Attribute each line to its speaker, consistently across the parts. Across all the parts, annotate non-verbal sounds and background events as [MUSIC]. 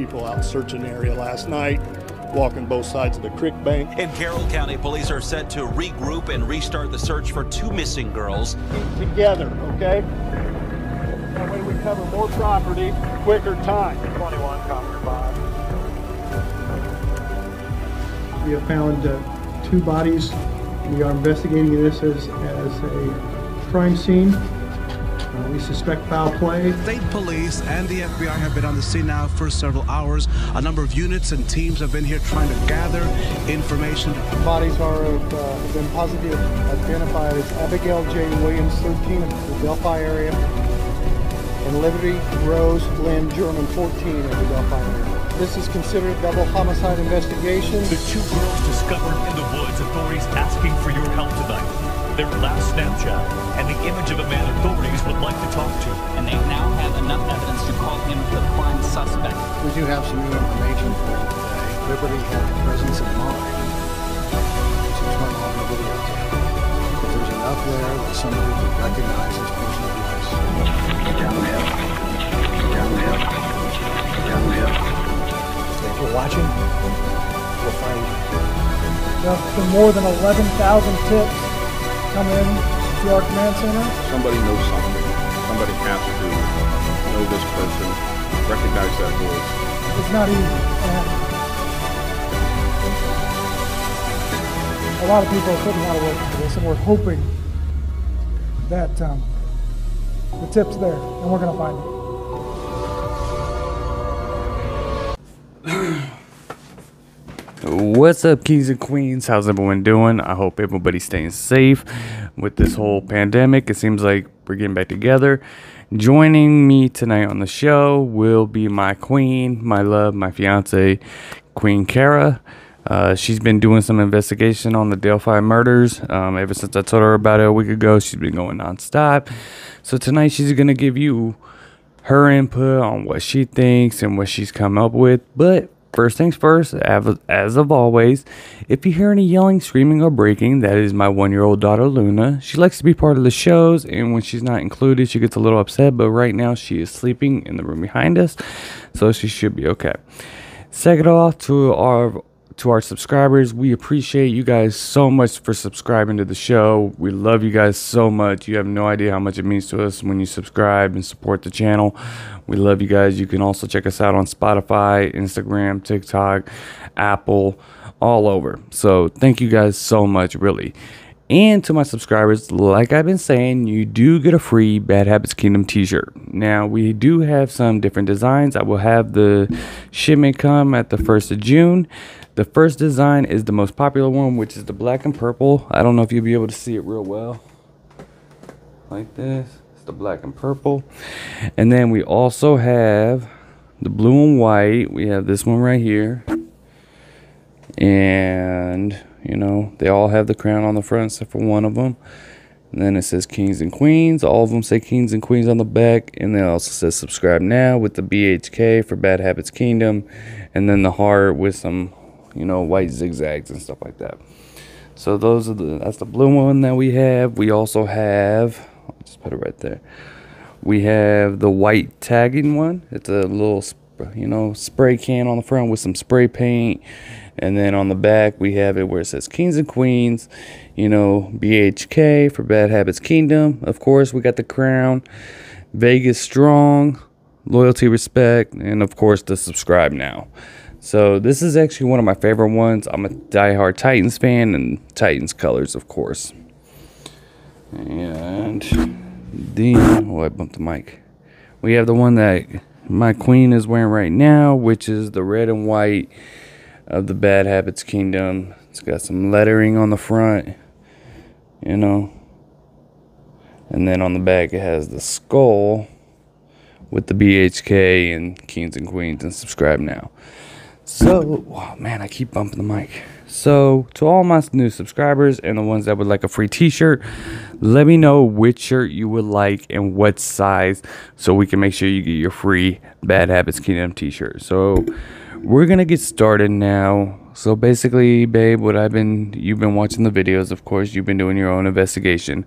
Speaker 1: people out searching the area last night, walking both sides of the creek bank.
Speaker 2: In Carroll County, police are set to regroup and restart the search for two missing girls.
Speaker 1: Together, okay? That way we cover more property, quicker time.
Speaker 3: 21, Concord 5.
Speaker 4: We have found uh, two bodies. We are investigating this as, as a crime scene. We suspect foul play.
Speaker 5: State police and the FBI have been on the scene now for several hours. A number of units and teams have been here trying to gather information.
Speaker 6: Bodies are of, uh, have been positively identified as Abigail J. Williams, 13 of the Delphi area, and Liberty Rose Lynn German, 14 of the Delphi area. This is considered a double homicide investigation.
Speaker 7: The two girls discovered in the woods, authorities asking for your help tonight. Their last Snapchat and the image of a man authorities would like to talk to.
Speaker 8: And they now have enough evidence to call him the prime suspect.
Speaker 6: We do have some new information for you today. Liberty had the presence of mind to turn on the videotape. If there's enough there that somebody would recognize this person of voice.
Speaker 9: Downhill. Downhill. Downhill.
Speaker 6: If you're watching, we'll find you.
Speaker 10: There have been more than 11,000 tips come in to our command center.
Speaker 11: Somebody knows something. Somebody has to know this person, recognize that voice.
Speaker 10: It's not easy. A lot of people are putting a lot of work into this, and we're hoping that um, the tip's there, and we're going to find it.
Speaker 12: What's up, kings and queens? How's everyone doing? I hope everybody's staying safe with this whole pandemic. It seems like we're getting back together. Joining me tonight on the show will be my queen, my love, my fiance, Queen Kara. Uh, she's been doing some investigation on the Delphi murders. Um, ever since I told her about it a week ago, she's been going nonstop. So tonight she's gonna give you her input on what she thinks and what she's come up with. But First things first, as of always, if you hear any yelling, screaming, or breaking, that is my one year old daughter Luna. She likes to be part of the shows, and when she's not included, she gets a little upset, but right now she is sleeping in the room behind us, so she should be okay. Second off, to our to our subscribers. We appreciate you guys so much for subscribing to the show. We love you guys so much. You have no idea how much it means to us when you subscribe and support the channel. We love you guys. You can also check us out on Spotify, Instagram, TikTok, Apple, all over. So thank you guys so much, really. And to my subscribers, like I've been saying, you do get a free Bad Habits Kingdom t-shirt. Now, we do have some different designs. I will have the shipment come at the 1st of June. The first design is the most popular one, which is the black and purple. I don't know if you'll be able to see it real well. Like this. It's the black and purple. And then we also have the blue and white. We have this one right here. And, you know, they all have the crown on the front except for one of them. And then it says Kings and Queens. All of them say Kings and Queens on the back. And then it also says subscribe now with the BHK for Bad Habits Kingdom. And then the heart with some, you know, white zigzags and stuff like that. So those are the, that's the blue one that we have. We also have, I'll just put it right there. We have the white tagging one. It's a little, you know, spray can on the front with some spray paint. And then on the back, we have it where it says Kings and Queens, you know, BHK for Bad Habits Kingdom. Of course, we got the crown, Vegas Strong, Loyalty, Respect, and of course, the subscribe now. So this is actually one of my favorite ones. I'm a diehard Titans fan and Titans colors, of course. And then, oh, I bumped the mic. We have the one that my queen is wearing right now, which is the red and white of the Bad Habits Kingdom. It's got some lettering on the front, you know. And then on the back, it has the skull with the BHK and Kings and Queens and subscribe now. So, oh man, I keep bumping the mic. So, to all my new subscribers and the ones that would like a free t shirt, let me know which shirt you would like and what size so we can make sure you get your free Bad Habits Kingdom t shirt. So, we're gonna get started now. So basically, babe, what I've been you've been watching the videos, of course, you've been doing your own investigation.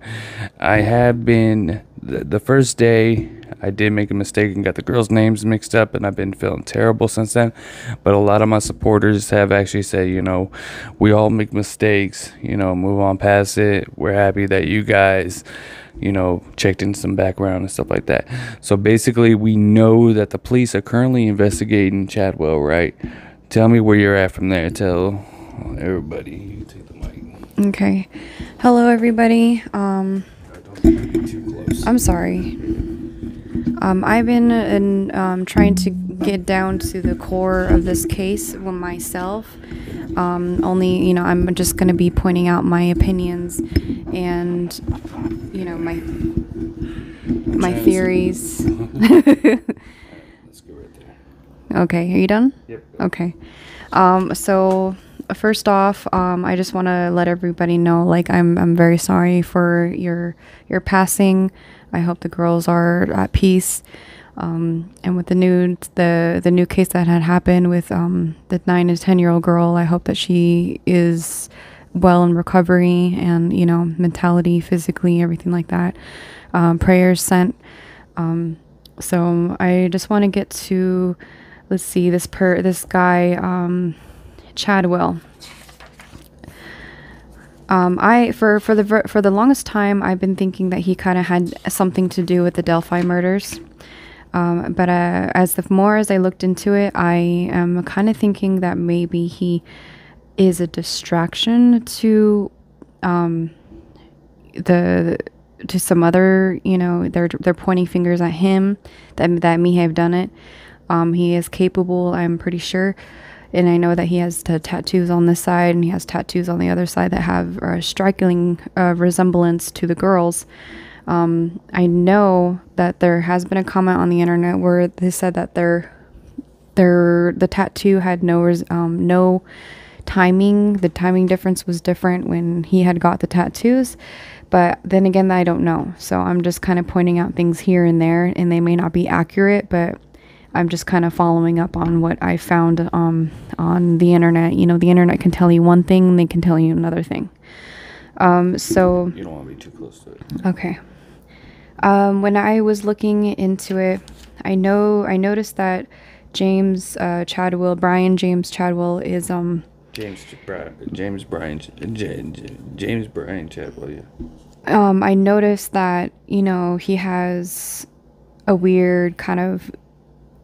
Speaker 12: I have been the, first day I did make a mistake and got the girls' names mixed up, and I've been feeling terrible since then. But a lot of my supporters have actually said, you know, we all make mistakes, you know, move on past it. We're happy that you guys, you know, checked in some background and stuff like that. So basically, we know that the police are currently investigating Chadwell, right? Tell me where you're at from there. Tell everybody. You take the mic.
Speaker 3: Okay. Hello, everybody. Um, I'm sorry. Um, I've been in, um, trying to get down to the core of this case with myself. Um, only, you know, I'm just going to be pointing out my opinions and, you know, my my theories. [LAUGHS] Okay, are you done?
Speaker 12: Yep.
Speaker 3: Okay. Um, so first off, um, I just want to let everybody know, like, I'm I'm very sorry for your your passing. I hope the girls are at peace. Um, and with the new the the new case that had happened with um, the nine to ten year old girl, I hope that she is well in recovery and you know mentality, physically, everything like that. Um, prayers sent. Um, so I just want to get to let's see this per this guy um, Chadwell. Um, I for for the for the longest time I've been thinking that he kind of had something to do with the Delphi murders. Um, but uh, as the more as I looked into it, I am kind of thinking that maybe he is a distraction to um, the to some other you know they're they're pointing fingers at him that that may have done it. Um, he is capable, I'm pretty sure. And I know that he has tattoos on this side and he has tattoos on the other side that have a striking uh, resemblance to the girls. Um, I know that there has been a comment on the internet where they said that their their the tattoo had no res- um, no timing. The timing difference was different when he had got the tattoos. But then again, I don't know. So I'm just kind of pointing out things here and there, and they may not be accurate, but I'm just kind of following up on what I found um, on the internet. You know, the internet can tell you one thing, and they can tell you another thing. Um, so
Speaker 12: You don't want to be too close to it.
Speaker 3: Okay. Um, when I was looking into it, I know I noticed that James uh, Chadwell, Brian James Chadwell, is um
Speaker 12: James James Brian Ch- J- J- James Brian Chadwell. Yeah.
Speaker 3: um, I noticed that you know he has a weird kind of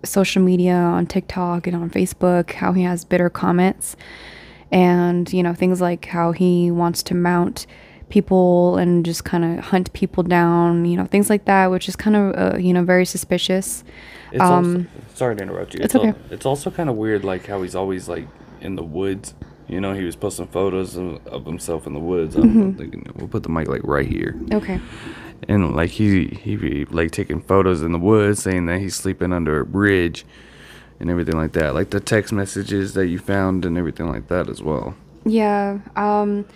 Speaker 3: social media on TikTok and on Facebook. How he has bitter comments, and you know things like how he wants to mount people and just kind of hunt people down. You know things like that, which is kind of uh, you know very suspicious.
Speaker 12: It's
Speaker 3: um,
Speaker 12: also, sorry to interrupt you.
Speaker 3: it's
Speaker 12: al-
Speaker 3: okay.
Speaker 12: it's also kind of weird, like how he's always like in the woods. You know, he was posting photos of, of himself in the woods. I'm
Speaker 3: Mhm.
Speaker 12: thinking we'll put the mic like right here.
Speaker 3: Okay.
Speaker 12: And like he he be like taking photos in the woods, saying that he's sleeping under a bridge, and everything like that. Like the text messages that you found and everything like that as well.
Speaker 3: Yeah. Um,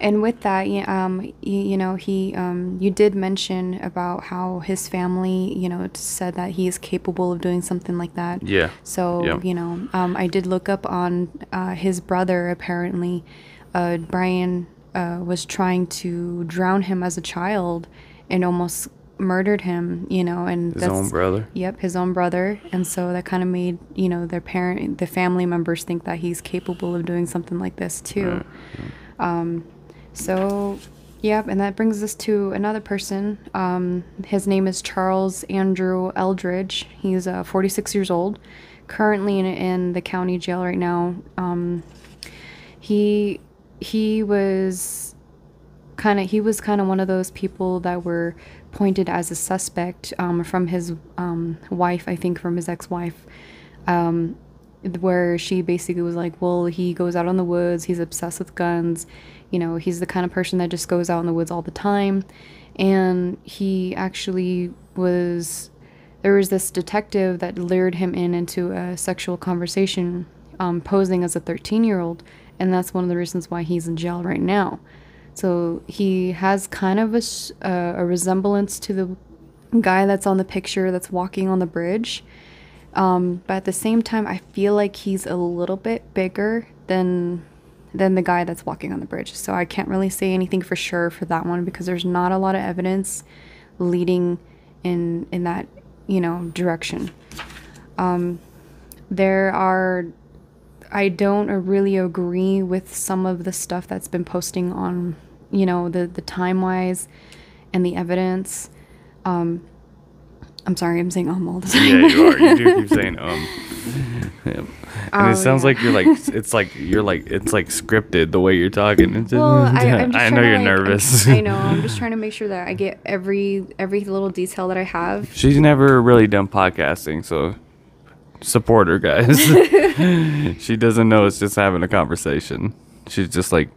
Speaker 3: and with that, yeah, um, y- you know, he, um, you did mention about how his family, you know, said that he is capable of doing something like that.
Speaker 12: Yeah.
Speaker 3: So,
Speaker 12: Yeah.
Speaker 3: you know, um, I did look up on uh, his brother. Apparently, uh, Brian uh, was trying to drown him as a child and almost murdered him. You know, and
Speaker 12: His own brother?
Speaker 3: Yep, his own brother, and so that kind of made you know their parent, the family members think that he's capable of doing something like this too. Um, so, yep, and that brings us to another person. Um, his name is Charles Andrew Eldridge. He's uh, 46 years old, currently in, in the county jail right now. Um, he he was kind of he was kind of one of those people that were pointed as a suspect um, from his um, wife, I think, from his ex-wife, um, where she basically was like, "Well, he goes out in the woods. He's obsessed with guns. You know, he's the kind of person that just goes out in the woods all the time." And he actually was. There was this detective that lured him in into a sexual conversation, um, posing as a 13-year-old, and that's one of the reasons why he's in jail right now. So he has kind of a, uh, a resemblance to the guy that's on the picture that's walking on the bridge. Um, but at the same time, I feel like he's a little bit bigger than than the guy that's walking on the bridge. So I can't really say anything for sure for that one because there's not a lot of evidence leading in in that you know direction. Um, there are I don't really agree with some of the stuff that's been posting on you know the the time wise and the evidence. Um, I'm sorry, I'm saying um all the time.
Speaker 12: Yeah, you are. You do keep saying [LAUGHS] um. Yeah. And
Speaker 3: Oh,
Speaker 12: it sounds
Speaker 3: yeah.
Speaker 12: like you're like it's like you're like it's like scripted the way you're talking. It's,
Speaker 3: Well, I, I'm [LAUGHS] just
Speaker 12: I know you're
Speaker 3: like-
Speaker 12: nervous.
Speaker 3: I know. I'm just [LAUGHS] trying to make sure that I get every every little detail that I have.
Speaker 12: She's never really done podcasting, so support her, guys. [LAUGHS] [LAUGHS] she doesn't know it's just having a conversation. She's just like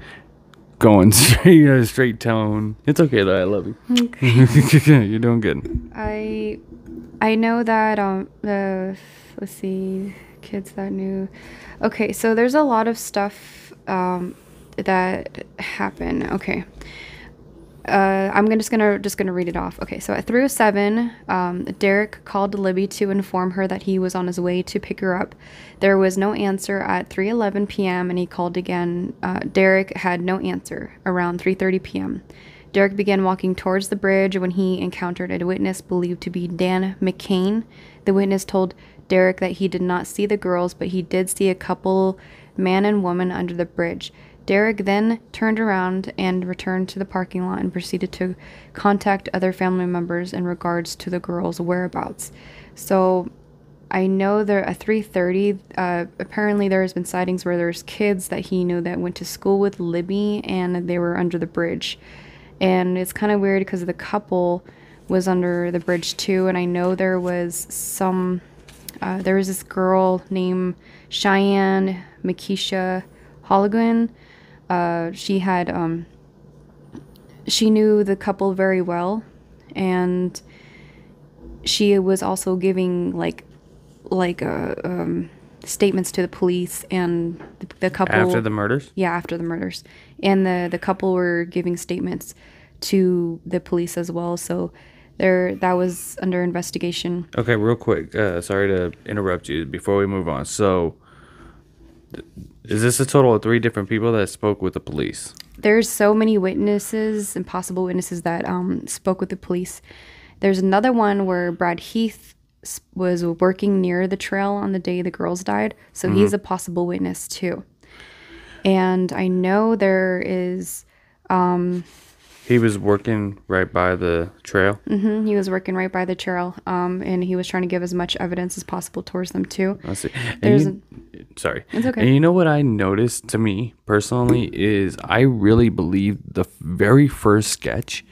Speaker 12: going [LAUGHS] straight, uh, straight tone. It's okay though. I love you. you're doing good.
Speaker 3: I I know that um the let's see kids that knew. Okay, so there's a lot of stuff um that happen. Okay. Uh, I'm gonna, just gonna just gonna read it off. Okay, so at 307, um, Derrick called Libby to inform her that he was on his way to pick her up. There was no answer at 3:11 p.m. and he called again. Uh, Derrick had no answer around 3:30 p.m. Derrick began walking towards the bridge when he encountered a witness believed to be Dan McCain. The witness told Derrick that he did not see the girls, but he did see a couple, man and woman, under the bridge. Derrick then turned around and returned to the parking lot and proceeded to contact other family members in regards to the girls' whereabouts. So I know there at 3:30. Uh, apparently, there has been sightings where there's kids that he knew that went to school with Libby, and they were under the bridge. And it's kind of weird because the couple was under the bridge too. And I know there was some. Uh, there was this girl named Cheyenne Makisha Holligan. Uh, she had um, she knew the couple very well, and she was also giving like like uh, um, statements to the police and the, the couple
Speaker 12: After the murders?
Speaker 3: Yeah, after the murders, and the the couple were giving statements to the police as well. So there that was under investigation.
Speaker 12: Okay, real quick. Uh, sorry to interrupt you before we move on. So, th- is this a total of three different people that spoke with the police?
Speaker 3: There's so many witnesses and possible witnesses that um, spoke with the police. There's another one where Brad Heath was working near the trail on the day the girls died, so he's
Speaker 12: Mhm.
Speaker 3: a possible witness too. And I know there is, um,
Speaker 12: He was working right by the trail.
Speaker 3: Mm-hmm. he was working right by the trail, um, and he was trying to give as much evidence as possible towards them too.
Speaker 12: I see. And
Speaker 3: There's
Speaker 12: you- sorry.
Speaker 3: It's okay.
Speaker 12: And you know what I noticed to me personally is I really believe the very first sketch.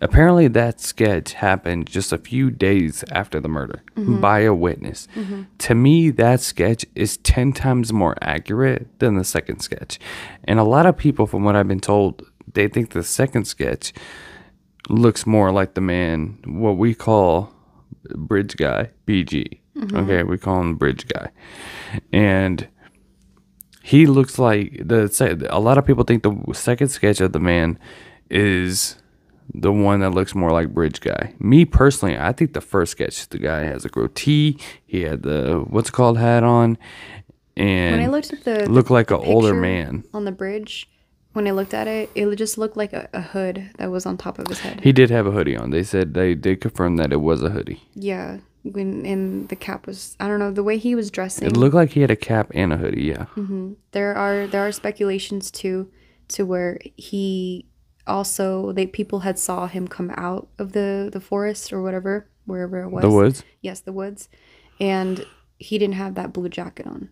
Speaker 12: Apparently, that sketch happened just a few days after the murder
Speaker 3: Mhm.
Speaker 12: by a witness.
Speaker 3: Mhm.
Speaker 12: To me, that sketch is 10 times more accurate than the second sketch. And a lot of people, from what I've been told, they think the second sketch looks more like the man, what we call Bridge Guy, BG.
Speaker 3: Mhm.
Speaker 12: Okay, we call him Bridge Guy. And he looks like the a lot of people think the second sketch of the man is the one that looks more like Bridge Guy. Me personally, I think the first sketch, the guy has a goatee, he had the what's it called hat on, and
Speaker 3: when I looked at the
Speaker 12: looked like an older man.
Speaker 3: on the bridge, when I looked at it, it just looked like a, a hood that was on top of his head.
Speaker 12: He did have a hoodie on. They said they did confirm that it was a hoodie.
Speaker 3: Yeah, when and the cap was I don't know the way he was dressing.
Speaker 12: It looked like he had a cap and a hoodie. Yeah.
Speaker 3: hmm There are there are speculations too, to where he also they people had saw him come out of the the forest or whatever wherever it was.
Speaker 12: The woods?
Speaker 3: Yes, the woods, and he didn't have that blue jacket on.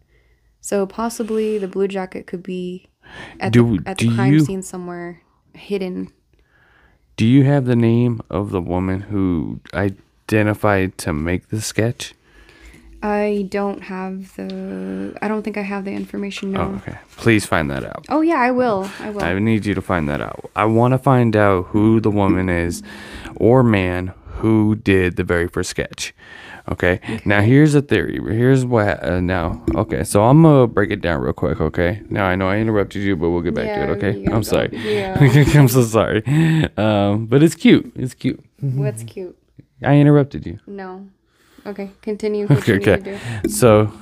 Speaker 3: So possibly the blue jacket could be at
Speaker 12: Do-
Speaker 3: the, at the crime
Speaker 12: you-
Speaker 3: scene somewhere hidden.
Speaker 12: Do you have the name of the woman who identified to make the sketch?
Speaker 3: I don't have the. I don't think I have the information. No.
Speaker 12: Oh, okay. Please find that out.
Speaker 3: Oh yeah, I will. I will.
Speaker 12: I need you to find that out. I want to find out who the woman is or man who did the very first sketch. Okay. Now here's a theory. Here's what uh, now. Okay. So I'm gonna break it down real quick. Okay. Now I know I interrupted you, but we'll get back
Speaker 3: Yeah,
Speaker 12: to it. Okay. I'm
Speaker 3: go.
Speaker 12: sorry.
Speaker 3: Yeah. [LAUGHS]
Speaker 12: I'm so sorry. Um, but it's cute. It's cute.
Speaker 3: What's cute?
Speaker 12: I interrupted you.
Speaker 3: No. Okay, continue.
Speaker 12: Okay, okay. So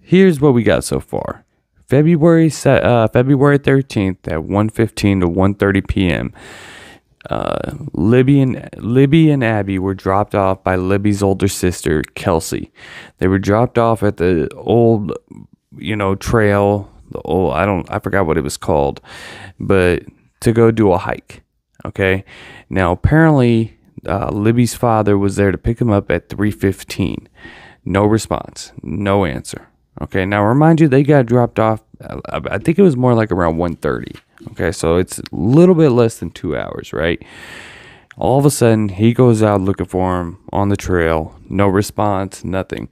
Speaker 12: here's what we got so far. February uh, February 13th at 1:15 to 1:30 p.m. uh, Libby and Libby and Abby were dropped off by Libby's older sister Kelsey. They were dropped off at the old, you know, trail. The old I don't I forgot what it was called, but to go do a hike. Okay, now apparently uh, Libby's father was there to pick him up at three fifteen. No response, no answer. Okay, now remind you they got dropped off. uh, I think it was more like around 1:30. Okay, so it's a little bit less than two hours, right? All of a sudden, he goes out looking for him on the trail. No response, nothing.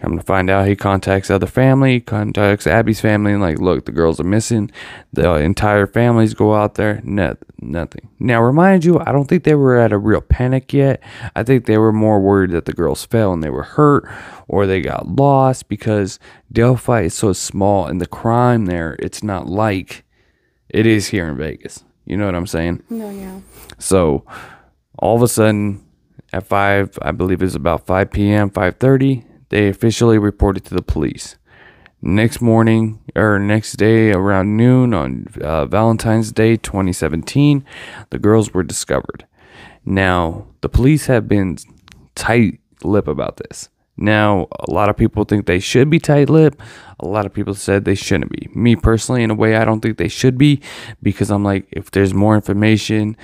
Speaker 12: Come to find out, he contacts other family, contacts Abby's family, and like, look, the girls are missing. The entire families go out there, no, nothing. Now, remind you, I don't think they were at a real panic yet. I think they were more worried that the girls fell and they were hurt, or they got lost because Delphi is so small, and the crime there, it's not like it is here in Vegas. You know what I'm saying?
Speaker 3: No, yeah.
Speaker 12: So all of a sudden at 5, I believe it's about 5 p.m., 5:30, they officially reported to the police. Next morning or next day around noon on uh, Valentine's Day 2017, the girls were discovered. Now, the police have been tight lip about this. Now, a lot of people think they should be tight lipped. A lot of people said they shouldn't be. Me personally, in a way, I don't think they should be because I'm like, if there's more information,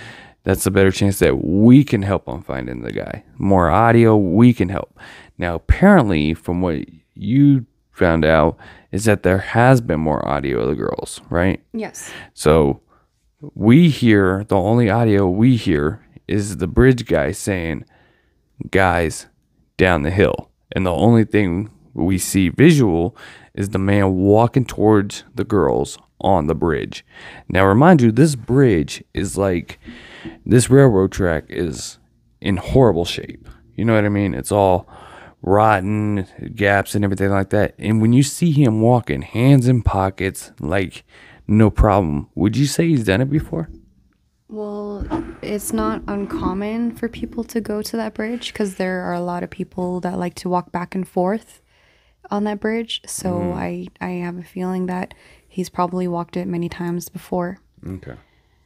Speaker 12: that's a better chance that we can help on finding the guy. More audio, we can help. Now, apparently, from what you found out, is that there has been more audio of the girls, right?
Speaker 3: Yes.
Speaker 12: So we hear the only audio we hear is the bridge guy saying, guys, down the hill. And the only thing we see visual is the man walking towards the girls on the bridge. Now, remind you, this bridge is like this railroad track is in horrible shape. You know what I mean? It's all rotten, gaps and everything like that. And when you see him walking, hands in pockets, like no problem, would you say he's done it before?
Speaker 3: Well, it's not uncommon for people to go to that bridge because there are a lot of people that like to walk back and forth on that bridge. So
Speaker 12: Mhm.
Speaker 3: I I have a feeling that he's probably walked it many times before.
Speaker 12: Okay.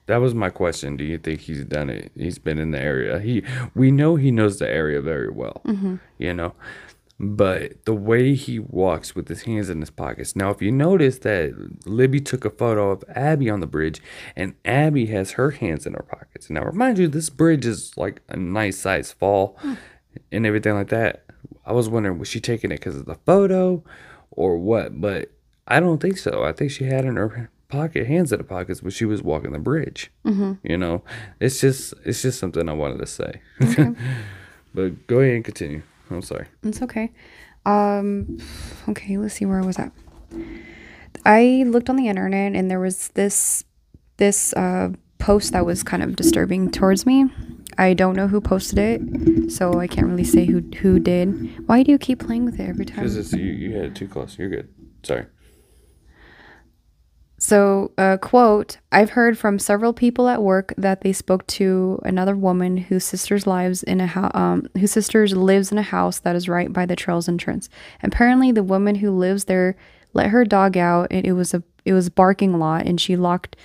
Speaker 12: That was my question. Do you think he's done it? He's been in the area. He we know he knows the area very well.
Speaker 3: Mhm.
Speaker 12: You know. But the way he walks with his hands in his pockets. Now if you notice that Libby took a photo of Abby on the bridge and Abby has her hands in her pockets. Now remind you this bridge is like a nice size fall and everything like that. I was wondering was she taking it because of the photo or what? But I don't think so. I think she had in her pocket hands in her pockets when she was walking the bridge.
Speaker 3: Mhm.
Speaker 12: You know, it's just it's just something I wanted to say.
Speaker 3: Okay. [LAUGHS]
Speaker 12: but go ahead and continue. I'm sorry.
Speaker 3: It's okay. Um, okay, let's see where I was at. I looked on the internet and there was this this uh, post that was kind of disturbing towards me. I don't know who posted it, so I can't really say who who did. Why do you keep playing with it every time?
Speaker 12: Because you, you had it too close. You're good. Sorry.
Speaker 3: So, uh, quote, I've heard from several people at work that they spoke to another woman whose sister's lives in a house, um, whose sister's lives in a house that is right by the trail's entrance. Apparently, the woman who lives there let her dog out, and it was a it was barking a lot, and she locked,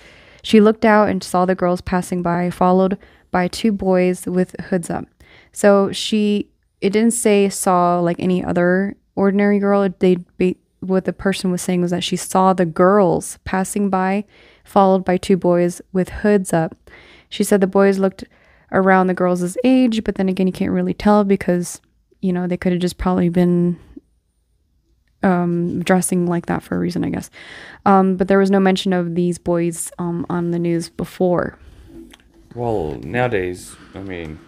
Speaker 3: she looked out and saw the girls passing by, followed by two boys with hoods up. So she, it didn't say saw like any other ordinary girl. They what the person was saying was that she saw the girls passing by, followed by two boys with hoods up. She said the boys looked around the girls' age, but then again, you can't really tell because, you know, they could have just probably been um, dressing like that for a reason, I guess. Um, but there was no mention of these boys um, on the news before.
Speaker 12: Well, nowadays, I mean,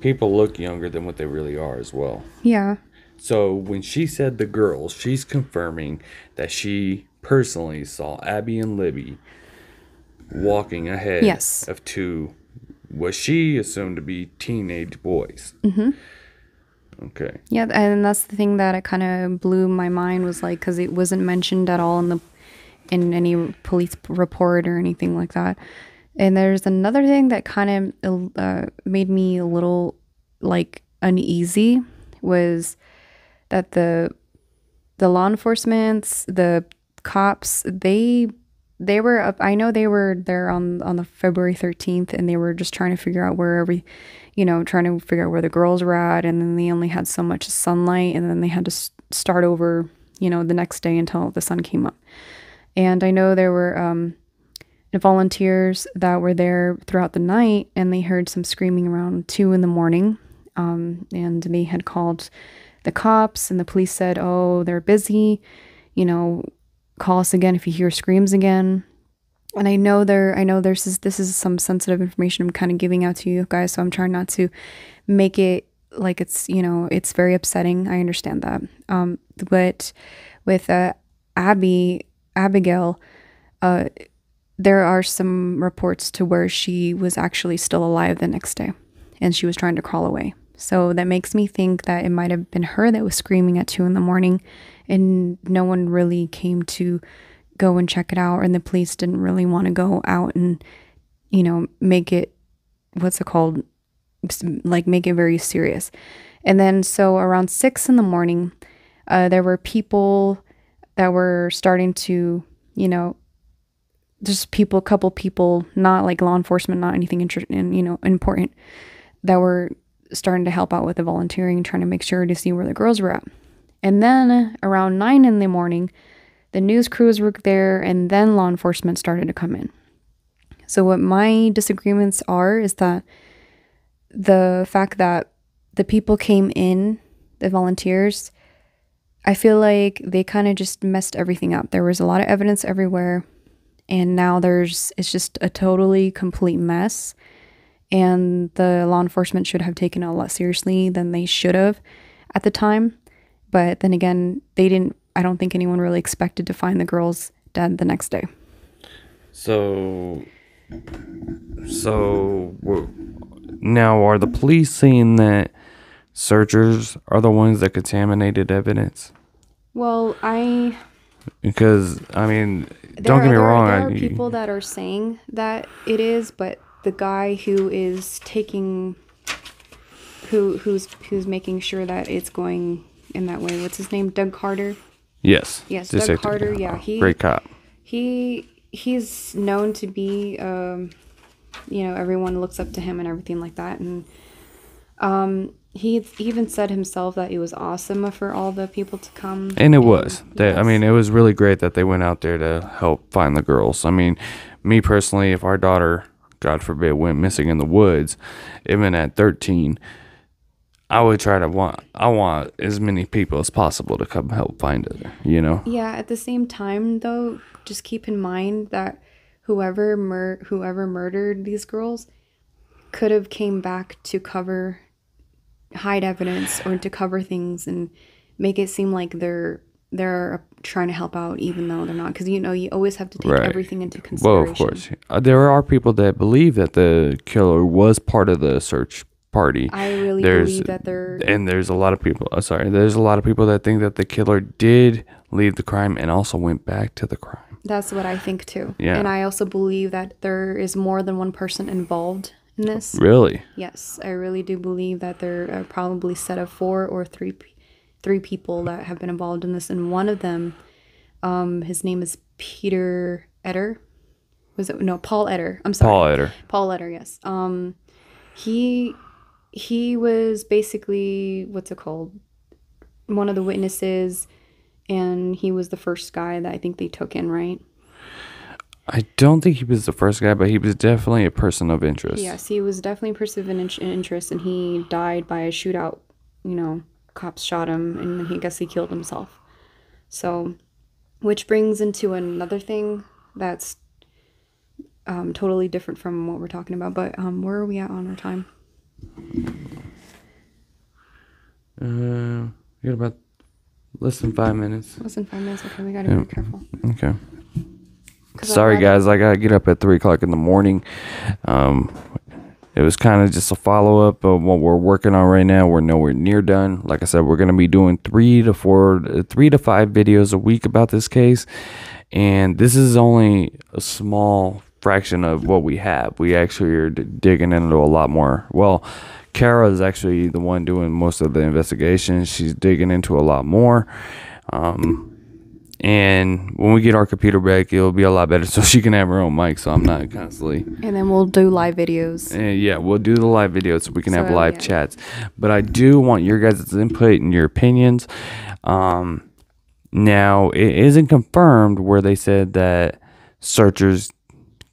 Speaker 12: people look younger than what they really are as well.
Speaker 3: Yeah.
Speaker 12: So when she said the girls, she's confirming that she personally saw Abby and Libby walking ahead
Speaker 3: Yes.
Speaker 12: of two what she assumed to be teenage boys.
Speaker 3: Mm-hmm.
Speaker 12: Okay.
Speaker 3: Yeah, and that's the thing that it kind of blew my mind was like because it wasn't mentioned at all in the in any police report or anything like that. And there's another thing that kind of uh, made me a little like uneasy was that the the law enforcement, the cops, they they were up. I know they were there on on the February 13th, and they were just trying to figure out where every, you know, trying to figure out where the girls were at, and then they only had so much sunlight, and then they had to start over, you know, the next day until the sun came up. And I know there were um, volunteers that were there throughout the night, and they heard some screaming around two in the morning, um, and they had called the cops, and the police said, "Oh, they're busy, you know, call us again if you hear screams again." And I know there, I know there's this, this is some sensitive information I'm kind of giving out to you guys, so I'm trying not to make it like it's you know it's very upsetting. I understand that, um, but with uh, Abby, Abigail, uh, there are some reports to where she was actually still alive the next day, and she was trying to crawl away. So that makes me think that it might have been her that was screaming at two in the morning, and no one really came to go and check it out, and the police didn't really want to go out and, you know, make it, what's it called, like make it very serious. And then so around six in the morning, uh, there were people that were starting to, you know, just people, a couple people, not like law enforcement, not anything in, you know, important, that were starting to help out with the volunteering, trying to make sure to see where the girls were at. And then around nine in the morning, the news crews were there, and then law enforcement started to come in. So, what my disagreements are is that the fact that the people came in, the volunteers, I feel like they kind of just messed everything up. There was a lot of evidence everywhere, and now there's it's just a totally complete mess. And the law enforcement should have taken it a lot seriously than they should have at the time. But then again, they didn't. I don't think anyone really expected to find the girls dead the next day.
Speaker 12: So, so now are the police saying that searchers are the ones that contaminated evidence?
Speaker 3: Well, I
Speaker 12: Because I mean,
Speaker 3: there
Speaker 12: don't
Speaker 3: are,
Speaker 12: get me
Speaker 3: there are-
Speaker 12: wrong.
Speaker 3: There
Speaker 12: I,
Speaker 3: are people that are saying that it is, but the guy who is taking, who who's who's making sure that it's going in that way. What's his name? Doug Carter.
Speaker 12: yes,
Speaker 3: Yes, Doug Carter. Yeah, he
Speaker 12: great cop.
Speaker 3: He he's known to be, um, you know, everyone looks up to him and everything like that, and um, he even said himself that it was awesome for all the people to come.
Speaker 12: And it was. They, I mean, it was really great that they went out there to help find the girls. I mean, me personally, if our daughter, God forbid, went missing in the woods, even at 13, I would try to want, I want as many people as possible to come help find her, you know?
Speaker 3: Yeah, at the same time though, just keep in mind that whoever mur- whoever murdered these girls could have came back to cover hide evidence or to cover things and make it seem like they're they're trying to help out even though they're not because you know you always have to take
Speaker 12: Right.
Speaker 3: everything into consideration.
Speaker 12: Well, of course. Uh, there are people that believe that the killer was part of the search party.
Speaker 3: I really believe that they're-
Speaker 12: and there's a lot of people. Uh, sorry, there's a lot of people that think that the killer did leave the crime and also went back to the crime.
Speaker 3: That's what I think too.
Speaker 12: Yeah.
Speaker 3: And I also believe that there is more than one person involved in this.
Speaker 12: Really?
Speaker 3: Yes, I really do believe that there are probably set of four or three pe- three people that have been involved in this, and one of them, um, his name is Peter Etter. Was it no Paul Etter? I'm sorry.
Speaker 12: Paul Etter.
Speaker 3: Paul Etter. Yes. Um, he he was basically what's it called? One of the witnesses, and he was the first guy that I think they took in, right?
Speaker 12: I don't think he was the first guy, but he was definitely a person of interest.
Speaker 3: Yes, he was definitely a person of interest, and he died by a shootout. You know, cops shot him, and he I guess he killed himself. So, which brings into another thing that's um, totally different from what we're talking about. But um, where are we at on our time?
Speaker 12: Uh, we got about less than five minutes.
Speaker 3: Less than five minutes. Okay, we gotta be careful.
Speaker 12: Okay. Sorry, guys. I gotta get up at three o'clock in the morning. Um, it was kind of just a follow up of what we're working on right now. We're nowhere near done. Like I said, we're gonna be doing three to four, three to five videos a week about this case, and this is only a small fraction of what we have. We actually are d- digging into a lot more. Well, Kara is actually the one doing most of the investigation. She's digging into a lot more. Um, and when we get our computer back, it'll be a lot better, [LAUGHS] so she can have her own mic, so I'm not constantly.
Speaker 3: And then we'll do live videos.
Speaker 12: Uh, yeah, we'll do the live videos so we can have live
Speaker 3: yeah.
Speaker 12: chats. But I do want your guys' input and your opinions. Um, now it isn't confirmed where they said that searchers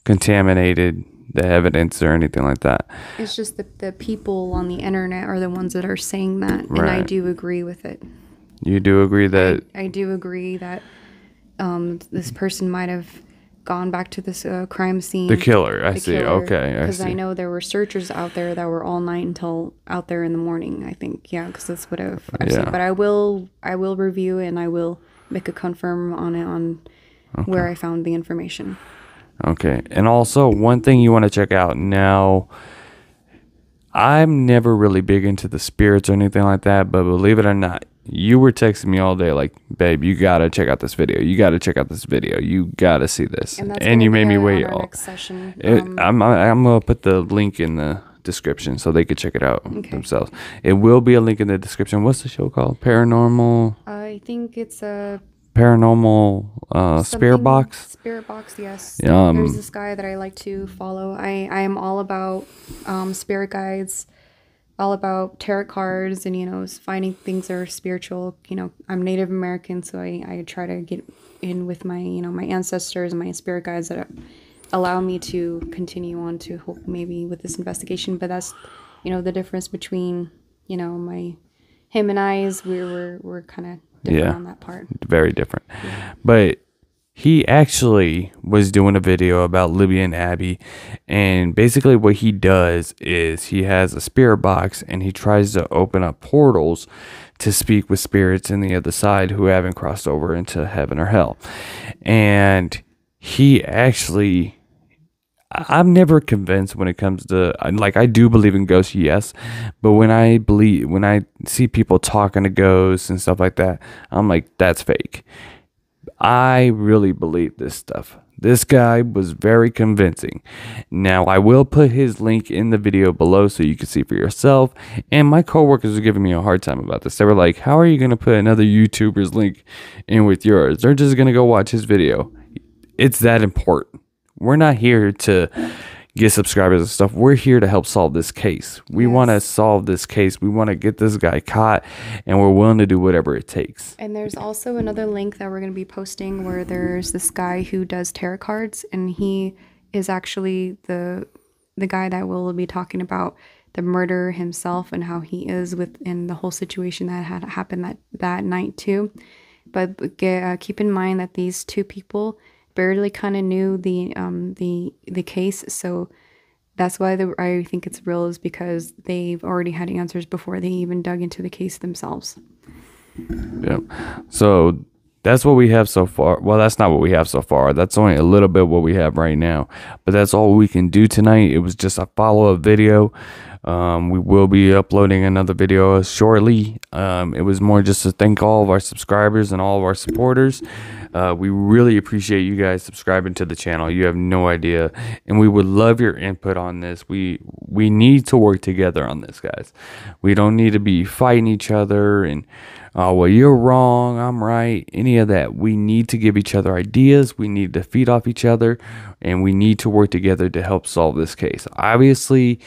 Speaker 12: contaminated the evidence or anything like that.
Speaker 3: It's just the, the people on the internet are the ones that are saying that. And I do agree with it.
Speaker 12: You do agree that
Speaker 3: I do agree that um, this person might have gone back to this uh, crime scene.
Speaker 12: The killer, I see. Okay, I
Speaker 3: Because I,
Speaker 12: see.
Speaker 3: know there were searchers out there that were all night until out there in the morning. I think, yeah, because that's what I've, I've
Speaker 12: Yeah.
Speaker 3: seen. But I will, I will review and I will make a confirm on it on where I found the information.
Speaker 12: Okay. And also, one thing you want to check out now, I'm never really big into the spirits or anything like that, but believe it or not, you were texting me all day like, babe, you got to check out this video. You got to check out this video. You got to see this.
Speaker 3: And
Speaker 12: And,
Speaker 3: gonna
Speaker 12: you made me wait all.
Speaker 3: session.
Speaker 12: It-
Speaker 3: Um,
Speaker 12: I'm, I'm to put the link in the description so they could check it out
Speaker 3: Okay.
Speaker 12: themselves. It will be a link in the description. What's the show called? Paranormal
Speaker 3: I think it's a
Speaker 12: Paranormal uh, Spirit Box.
Speaker 3: Spirit box, yes.
Speaker 12: Yeah, um,
Speaker 3: There's this guy that I like to follow. I, I am all about um, spirit guides, all about tarot cards, and you know, finding things that are spiritual. You know, I'm Native American, so I, I try to get in with my you know my ancestors and my spirit guides that uh, allow me to continue on to hope maybe with this investigation. But that's you know the difference between you know my him and i I's. We we're we're kind of different
Speaker 12: yeah,
Speaker 3: on that part.
Speaker 12: very different. But he actually was doing a video about Libby and Abby, and basically what he does is he has a spirit box and he tries to open up portals to speak with spirits in the other side who haven't crossed over into heaven or hell, and he actually. I'm never convinced when it comes to like I do believe in ghosts, yes, but when I believe when I see people talking to ghosts and stuff like that, I'm like that's fake. I really believe this stuff. This guy was very convincing. Now I will put his link in the video below so you can see for yourself. And my coworkers were giving me a hard time about this. They were like, "How are you going to put another YouTuber's link in with yours? They're just going to go watch his video." It's that important. We're not here to get subscribers and stuff. We're here to help solve this case. We want to solve this case. We want to get this guy caught, and we're willing to do whatever it takes.
Speaker 3: And there's also another link that we're going to be posting where there's this guy who does tarot cards, and he is actually the the guy that will be talking about the murder himself and how he is within the whole situation that had happened that that night too. But uh, keep in mind that these two people barely kind of knew the um the the case, so that's why the, I think it's real is because they've already had answers before they even dug into the case themselves.
Speaker 12: Yep. So that's what we have so far. Well, that's not what we have so far. That's only a little bit what we have right now. But that's all we can do tonight. It was just a follow up video. Um, we will be uploading another video shortly. Um, it was more just to thank all of our subscribers and all of our supporters. Uh, we really appreciate you guys subscribing to the channel. You have no idea, and we would love your input on this. We we need to work together on this, guys. We don't need to be fighting each other and oh well you're wrong. I'm right. Any of that. We need to give each other ideas. We need to feed off each other. And we need to work together to help solve this case. Obviously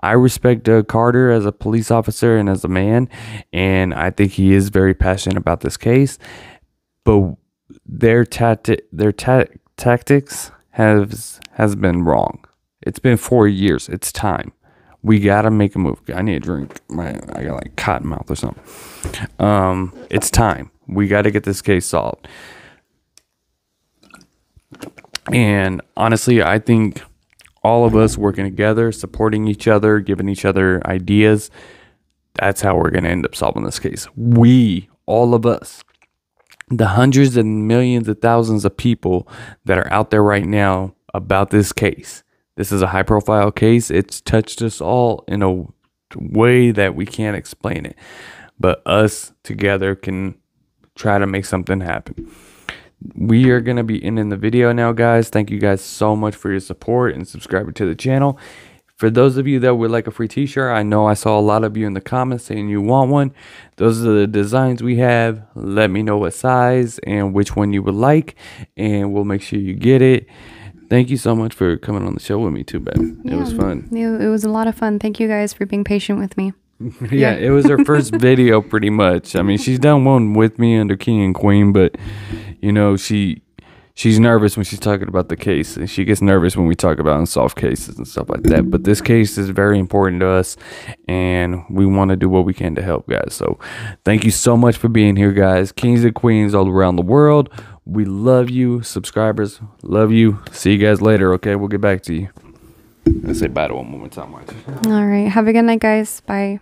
Speaker 12: i respect doug carter as a police officer and as a man. And i think he is very passionate about this case. But their tacti- their ta- tactics has has been wrong it's been four years it's time we gotta make a move. I need a drink. My I got like cotton mouth or something. Um, it's time. We got to get this case solved. And honestly, I think all of us working together, supporting each other, giving each other ideas, that's how we're gonna end up solving this case. We, all of us, the hundreds and millions of thousands of people that are out there right now about this case. This is a high profile case. It's touched us all in a way that we can't explain it. But us together can try to make something happen. We are going to be ending the video now, guys. Thank you guys so much for your support and subscribing to the channel. For those of you that would like a free t-shirt, I know I saw a lot of you in the comments saying you want one. Those are the designs we have. Let me know what size and which one you would like and we'll make sure you get it. Thank you so much for coming on the show with me too, babe. It was fun.
Speaker 3: It, it was a lot of fun. Thank you guys for being patient with me. [LAUGHS]
Speaker 12: yeah, it was her first [LAUGHS] video pretty much. I mean, she's done one with me under King and Queen, but you know, she she's nervous when she's talking about the case she gets nervous when we talk about unsolved cases and stuff like that. But this case is very important to us and we want to do what we can to help guys. So, thank you so much for being here, guys. Kings and Queens all around the world. We love you, subscribers. Love you. See you guys later, okay? We'll get back to you. Let's say bye to one more time.
Speaker 3: All right. Have a good night, guys. Bye.